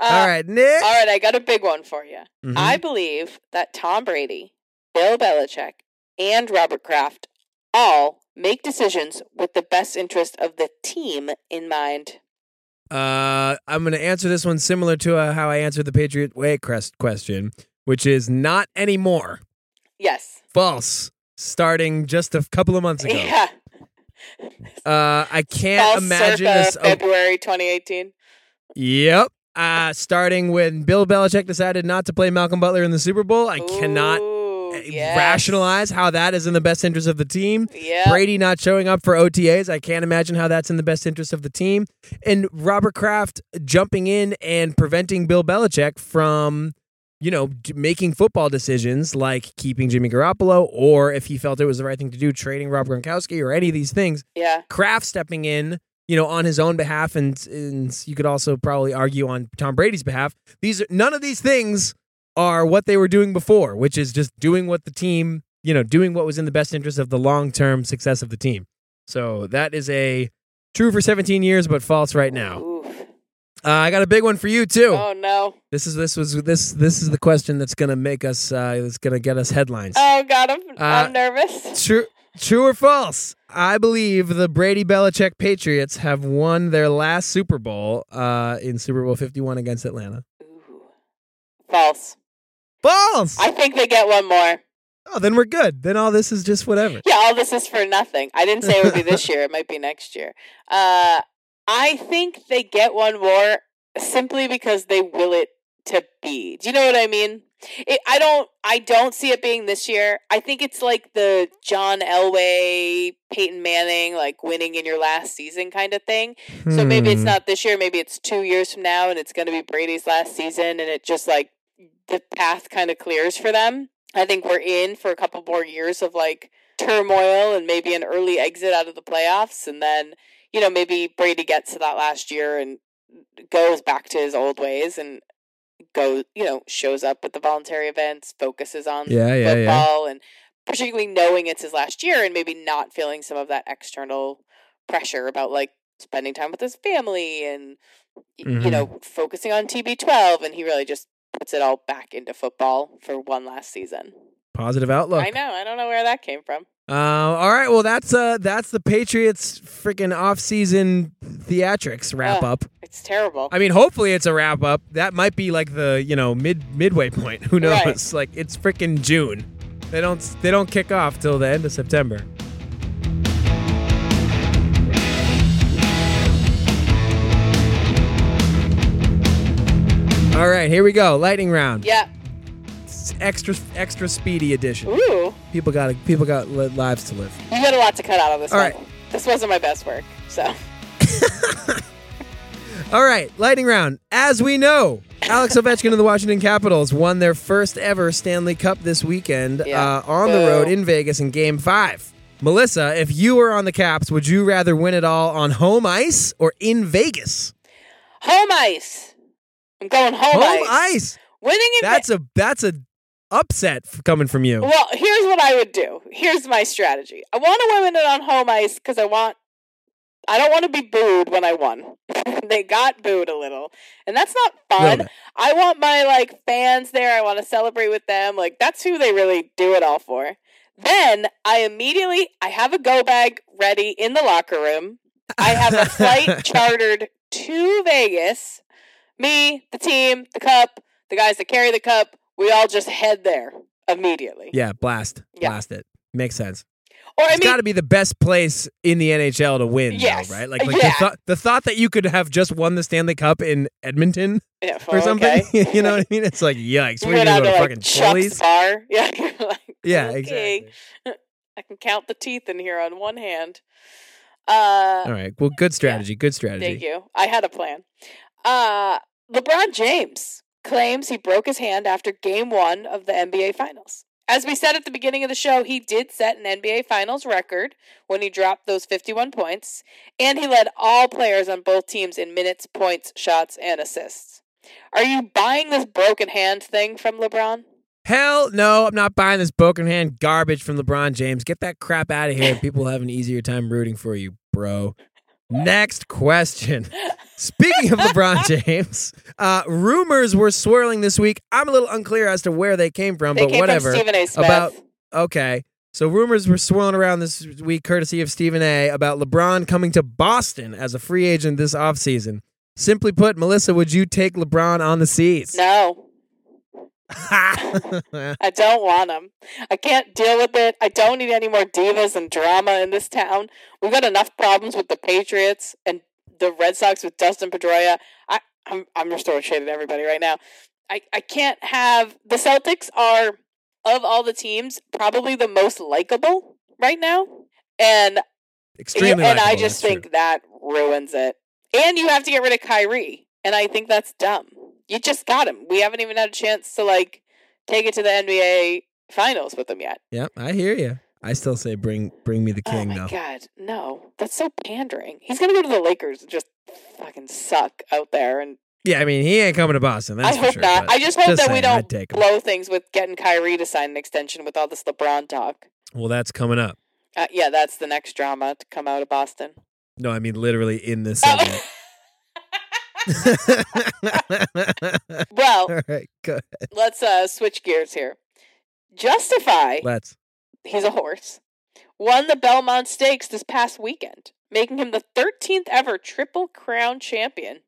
Uh, All right, Nick. All right, I got a big one for you. Mhm. I believe that Tom Brady, Bill Belichick, and Robert Kraft all make decisions with the best interest of the team in mind. Uh, I'm going to answer this one similar to uh, how I answered the Patriot Way crest question, which is not anymore. Yes. False. Starting just a couple of months ago. <laughs> Yeah. Uh, I can't False imagine this. oh, February 2018. Yep. Uh, starting when Bill Belichick decided not to play Malcolm Butler in the Super Bowl, I cannot Ooh, uh, Uh, yes. rationalize how that is in the best interest of the team. Yeah. Brady not showing up for OTAs, I can't imagine how that's in the best interest of the team. And Robert Kraft jumping in and preventing Bill Belichick from, you know, making football decisions like keeping Jimmy Garoppolo or if he felt it was the right thing to do, trading Rob Gronkowski or any of these things. Yeah. Kraft stepping in, you know, on his own behalf, and, and you could also probably argue on Tom Brady's behalf. These are none of these things are what they were doing before, which is just doing what the team, you know, doing what was in the best interest of the long term success of the team. So that is a true for 17 years, but false right now. Uh, I got a big one for you too. Oh no. This is this was this this is the question that's gonna make us uh, that's gonna get us headlines. Oh god, I'm Uh, I'm nervous. True, true or false? I believe the Brady Belichick Patriots have won their last Super Bowl uh, in Super Bowl 51 against Atlanta. Ooh. False. False. I think they get one more. oh, then we're good. Then all this is just whatever. Yeah, all this is for nothing. I didn't say it would be this year. It might be next year. Uh, I think they get one more simply because they will it to be. Do you know what I mean? It, I don't. I don't see it being this year. I think it's like the John Elway, Peyton Manning, like winning in your last season kind of thing. So maybe it's Hmm. not this year. Maybe it's two years from now, and it's going to be Brady's last season, and it just like the path kind of clears for them. I think we're in for a couple more years of like turmoil and maybe an early exit out of the playoffs, and then you know maybe Brady gets to that last year and goes back to his old ways and goes you know shows up at the voluntary events, focuses on Yeah, yeah, yeah. football, and particularly knowing it's his last year and maybe not feeling some of that external pressure about like spending time with his family and y- you mm-hmm. know focusing on TB12 and he really just puts it all back into football for one last season. Positive outlook. I know, I don't know where that came from. Uh, all right, well that's uh that's the Patriots freaking off-season theatrics wrap up. It's terrible. I mean, hopefully it's a wrap up. That might be like the you know mid midway point. <laughs> Who knows? Right. Like it's freaking June. They don't they don't kick off till the end of September. All right, here we go. Lightning round. yeah. It's extra extra speedy edition. Ooh. People got people got li- lives to live. You got a lot to cut out of this All one. right. This wasn't my best work. So <laughs> All right, lightning round. As we know, Alex <laughs> Ovechkin of the Washington Capitals won their first ever Stanley Cup this weekend Yeah. uh, on the road in Vegas in Game Five. Melissa, if you were on the Caps, would you rather win it all on home ice or in Vegas? home ice. I'm going home, Home ice. ice. Winning in That's a that's a upset coming from you. Well, here's what I would do. Here's my strategy. I want to win it on home ice because I want. I don't want to be booed when I won. <laughs> they got booed a little, and that's not fun. bit. I want my like fans there. I want to celebrate with them. Like that's who they really do it all for. Then I immediately I have a go bag ready in the locker room. I have a flight <laughs> chartered to Vegas. Me, the team, the cup, the guys that carry the cup, we all just head there immediately. Yeah, blast, Yeah. blast it. Makes sense. Or I it's mean, got to be the best place in the NHL to win, Yes. though, right? Like, like Yeah. the, thought the thought that you could have just won the Stanley Cup in Edmonton yeah, or oh, something. okay. <laughs> you know what I mean? It's like yikes. We're go gonna down go to to like fucking Chili's. bar. <laughs> Yeah, you're like, Yeah, okay. exactly. <laughs> I can count the teeth in here on one hand. Uh, All right. Well, good strategy. Good strategy. Thank you. I had a plan. Uh, LeBron James claims he broke his hand after game one of the NBA Finals. As we said at the beginning of the show, he did set an NBA Finals record when he dropped those 51 points, and he led all players on both teams in minutes, points, shots, and assists. Are you buying this broken hand thing from LeBron? Hell no, I'm not buying this broken hand garbage from LeBron James. Get that crap out of here. <laughs> People will have an easier time rooting for you, bro. Next question. Speaking of LeBron <laughs> James, uh, rumors were swirling this week. I'm a little unclear as to where they came from, They but came whatever. from Stephen A. Smith. About- Okay. So rumors were swirling around this week, courtesy of Stephen A, about LeBron coming to Boston as a free agent this offseason. Simply put, Melissa, would you take LeBron on the C's? no, <laughs> I don't want them. I can't deal with it. I don't need any more divas and drama in this town. We've got enough problems with the Patriots and the Red Sox with Dustin Pedroia. I, I'm I'm just throwing shade at everybody right now. I, I can't have the Celtics are of all the teams probably the most likable right now, and Extremely and I just think true. that ruins it. And you have to get rid of Kyrie, and I think that's dumb. You just got him. We haven't even had a chance to like take it to the NBA finals with him yet. Yep, I hear you. I still say bring bring me the king oh my though. god, no, that's so pandering. He's gonna go to the Lakers and just fucking suck out there. And Yeah, I mean he ain't coming to Boston. That's I hope sure, not. I just hope that we don't blow things with getting Kyrie to sign an extension with all this LeBron talk. Well, that's coming up. Uh, yeah, that's the next drama to come out of Boston. No, I mean literally in this Oh. segment. <laughs> <laughs> well, All right, good. let's uh, switch gears here. Justify Let's. he's a horse, won the Belmont Stakes this past weekend, making him the 13th ever Triple Crown champion.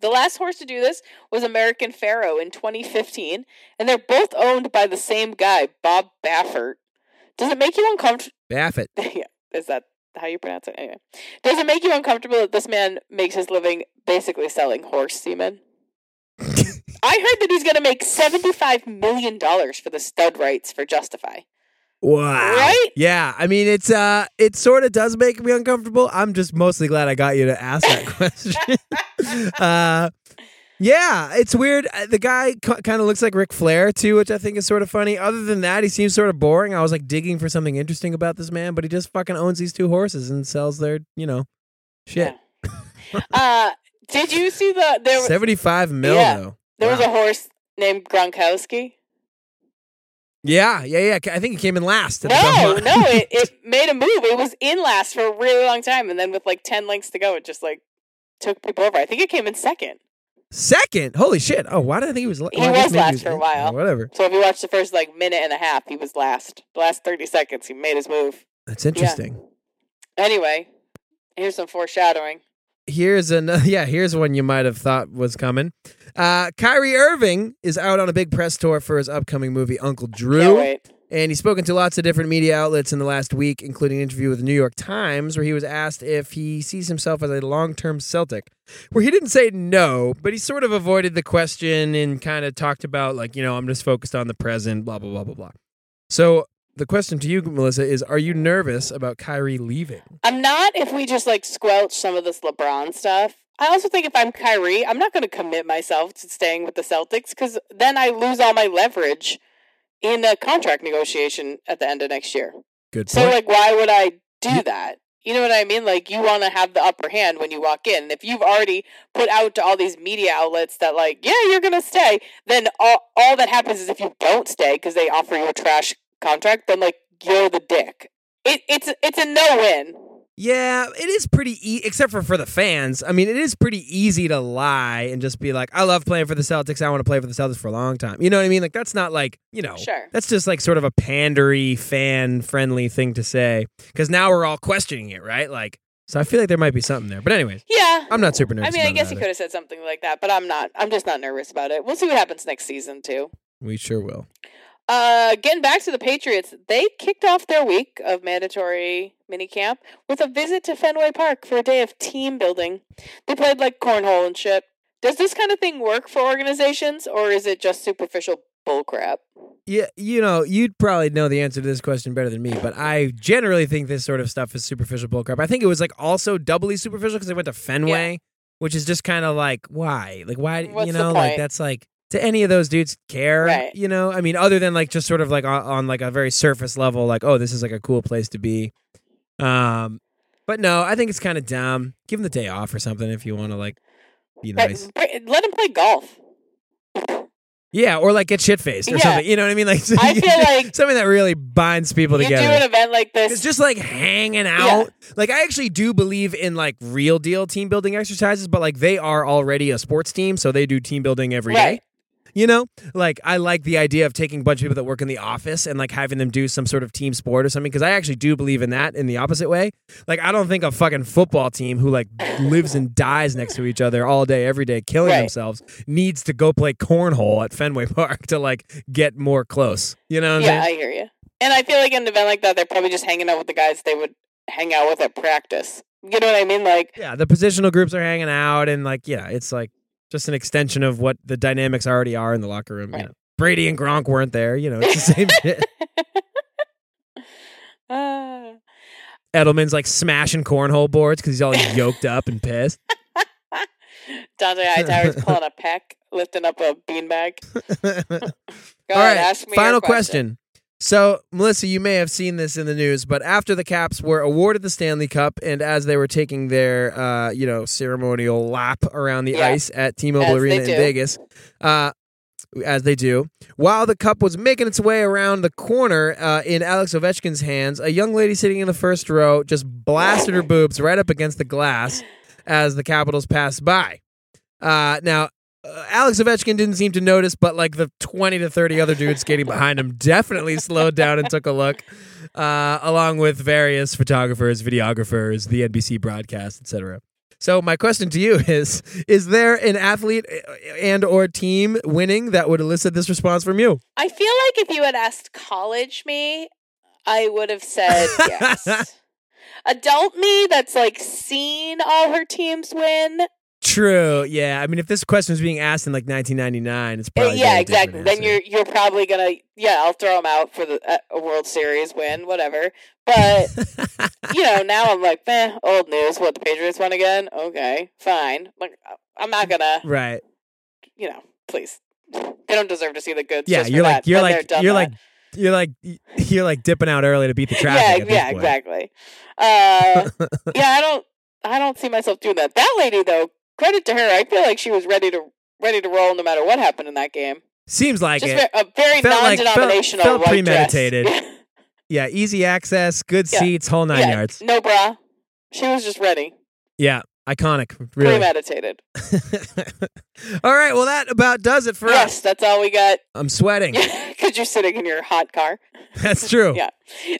The last horse to do this was American Pharoah in 2015, and they're both owned by the same guy, Bob Baffert. Does it make you uncomfortable? Baffert. <laughs> yeah, is that how you pronounce it? Anyway, does it make you uncomfortable that this man makes his living basically selling horse semen? <laughs> I heard that he's going to make $75 million for the stud rights for Justify. Wow. Right? Yeah. I mean, it's uh, it sort of does make me uncomfortable. I'm just mostly glad I got you to ask that <laughs> question. <laughs> uh, yeah, it's weird. Uh, The guy kind of looks like Ric Flair too, which I think is sort of funny. Other than that, he seems sort of boring. I was like digging for something interesting about this man, but he just fucking owns these two horses and sells their, you know, shit. Uh, did you see the there? Seventy-five mil Yeah. though. There was a horse named Gronkowski. Yeah, yeah, yeah. I think it came in last. No, no, <laughs> it, it made a move. It was in last for a really long time, and then with like ten lengths to go, it just like took people over. I think it came in second. Second. Holy shit. Oh, why did I think he was? la- He well, I guess was last for a while. Whatever. So if you watch the first like minute and a half, he was last. The last thirty seconds, he made his move. That's interesting. Anyway, here's some foreshadowing. Here's an <laughs> yeah. Here's one you might have thought was coming. Uh, Kyrie Irving is out on a big press tour for his upcoming movie Uncle Drew. And he's spoken to lots of different media outlets in the last week, including an interview with the New York Times, where he was asked if he sees himself as a long term Celtic. Where he didn't say no, but he sort of avoided the question and kind of talked about, like, you know, I'm just focused on the present, blah, blah, blah, blah, blah. So the question to you, Melissa, is Are you nervous about Kyrie leaving? I'm not if we just like squelch some of this LeBron stuff. I also think if I'm Kyrie, I'm not going to commit myself to staying with the Celtics because then I lose all my leverage in a contract negotiation at the end of next year. Good Point. So, like, why would I do that? You know what I mean? Like, you want to have the upper hand when you walk in. If you've already put out to all these media outlets that, like, yeah, you're going to stay, then all, all that happens is if you don't stay because they offer you a trash contract, then, like, you're the dick. It, it's, it's a no win. Yeah, it is pretty, e- except for for the fans. I mean, it is pretty easy to lie and just be like, "I love playing for the Celtics. I want to play for the Celtics for a long time." You know what I mean? Like that's not like you know, Sure. that's just like sort of a pandery, fan friendly thing to say. Because now we're all questioning it, right? Like, so I feel like there might be something there. But anyways, Yeah. I'm not super nervous. I mean, I guess he could have said something like that, but I'm not. I'm just not nervous about it. We'll see what happens next season, too. We sure will. Uh, getting back to the Patriots, they kicked off their week of mandatory minicamp with a visit to Fenway Park for a day of team building. They played like cornhole and shit. Does this kind of thing work for organizations, or is it just superficial bullcrap? Yeah, you know, you'd probably know the answer to this question better than me, but I generally think this sort of stuff is superficial bullcrap. I think it was like also doubly superficial because they went to Fenway, which is just kind of like why, like why, What's you know, like that's like to any of those dudes care, Right. you know? I mean, other than like just sort of like on, on like a very surface level, like oh, this is like a cool place to be. Um, but no, I think it's kind of dumb. Give him the day off or something if you want to like be nice. Let him play golf. Yeah, or like get shit faced or Yeah. something. You know what I mean? Like <laughs> I feel like something that really binds people you do an event like this. It's just like hanging out. Like I actually do believe in like real deal team building exercises, but like they are already a sports team, so they do team building every day. You know, like I like the idea of taking a bunch of people that work in the office and like having them do some sort of team sport or something because I actually do believe in that in the opposite way. Like I don't think a fucking football team who like lives and dies next to each other all day every day killing Right. themselves needs to go play cornhole at Fenway Park <laughs> to like get more close. You know yeah, saying? I hear you. And I feel like in an event like that, they're probably just hanging out with the guys they would hang out with at practice. You know what I mean? Like, Yeah, the positional groups are hanging out, and like, yeah, it's like just an extension of what the dynamics already are in the locker room. Right. You know, Brady and Gronk weren't there. You know, it's the same <laughs> shit. uh, Edelman's like smashing cornhole boards because he's all <laughs> yoked up and pissed. Dont'a Hightower's pulling a pec, lifting up a beanbag. <laughs> Go all ahead, right, ask me. final your question. So, Melissa, you may have seen this in the news, but after the Caps were awarded the Stanley Cup, and as they were taking their, uh, you know, ceremonial lap around the Yeah. ice at T-Mobile As Arena in. Vegas, uh, as they do, while the cup was making its way around the corner uh, in Alex Ovechkin's hands, a young lady sitting in the first row just blasted her boobs right up against the glass as the Capitals passed by. Uh, now, uh, Alex Ovechkin didn't seem to notice, but like the 20 to 30 other dudes skating behind him definitely slowed down and took a look, uh, along with various photographers, videographers, the NBC broadcast, etc. So my question to you <laughs> is: Is there an athlete uh, and or team winning that would elicit this response from you? I feel like if you had asked college me, I would have said <laughs> yes. Adult me that's like seen all her teams win. True. Yeah. I mean, if this question was being asked in like 1999, it's probably yeah, exactly. Then you're you're probably gonna yeah. I'll throw them out for the uh, a World Series win, whatever. But <laughs> you know, now I'm like, eh, old news. What the Patriots won again? Okay, fine. Like, I'm not gonna, right. you know, please. They don't deserve to see the goods. Yeah. You're like that. you're like you're that. like you're like you're like dipping out early to beat the traffic. yeah, at this yeah, exactly. Uh, <laughs> yeah, I don't, I don't see myself doing that. That lady, though, credit to her. I feel like she was ready to ready to roll no matter what happened in that game. Seems like Just it. a very Felt like- felt- non-denominational felt premeditated. <laughs> Yeah, easy access, good Yeah. seats, whole nine yeah, yards. no bra. She was just ready, Yeah, iconic. Really. premeditated. <laughs> all right, well that about does it for us. yes, that's all we got. I'm sweating. <laughs> Because you're sitting in your hot car. <laughs> That's true. Yeah.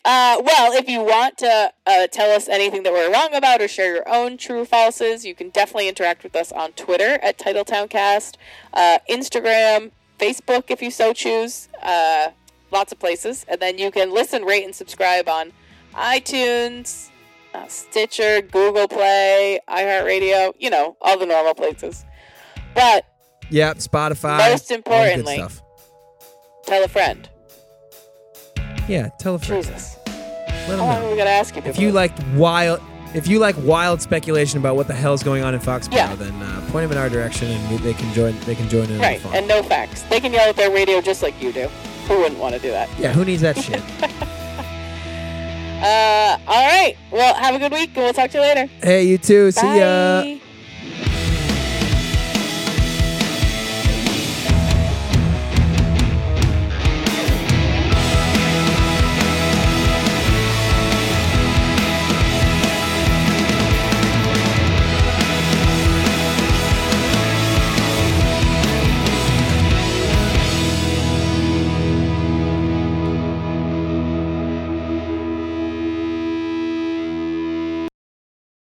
Uh, well, if you want to uh, tell us anything that we're wrong about or share your own true falses, you can definitely interact with us on Twitter at TitletownCast, uh, Instagram, Facebook if you so choose, uh, lots of places. And then you can listen, rate, and subscribe on iTunes, uh, Stitcher, Google Play, iHeartRadio, you know, all the normal places. But Yep, Spotify. Most all the good importantly- tell a friend. Yeah, tell a friend. Jesus. Let How long know. are we to ask you? If you like wild, if you like wild speculation about what the hell's going on in Foxborough, Yeah. then uh, point them in our direction, and they can join. They can join in. on the Right, and no facts. They can yell at their radio just like you do. Who wouldn't want to do that? yeah, who needs that shit? <laughs> Uh, all right. Well, have a good week, and we'll talk to you later. hey, you too. See ya. Bye.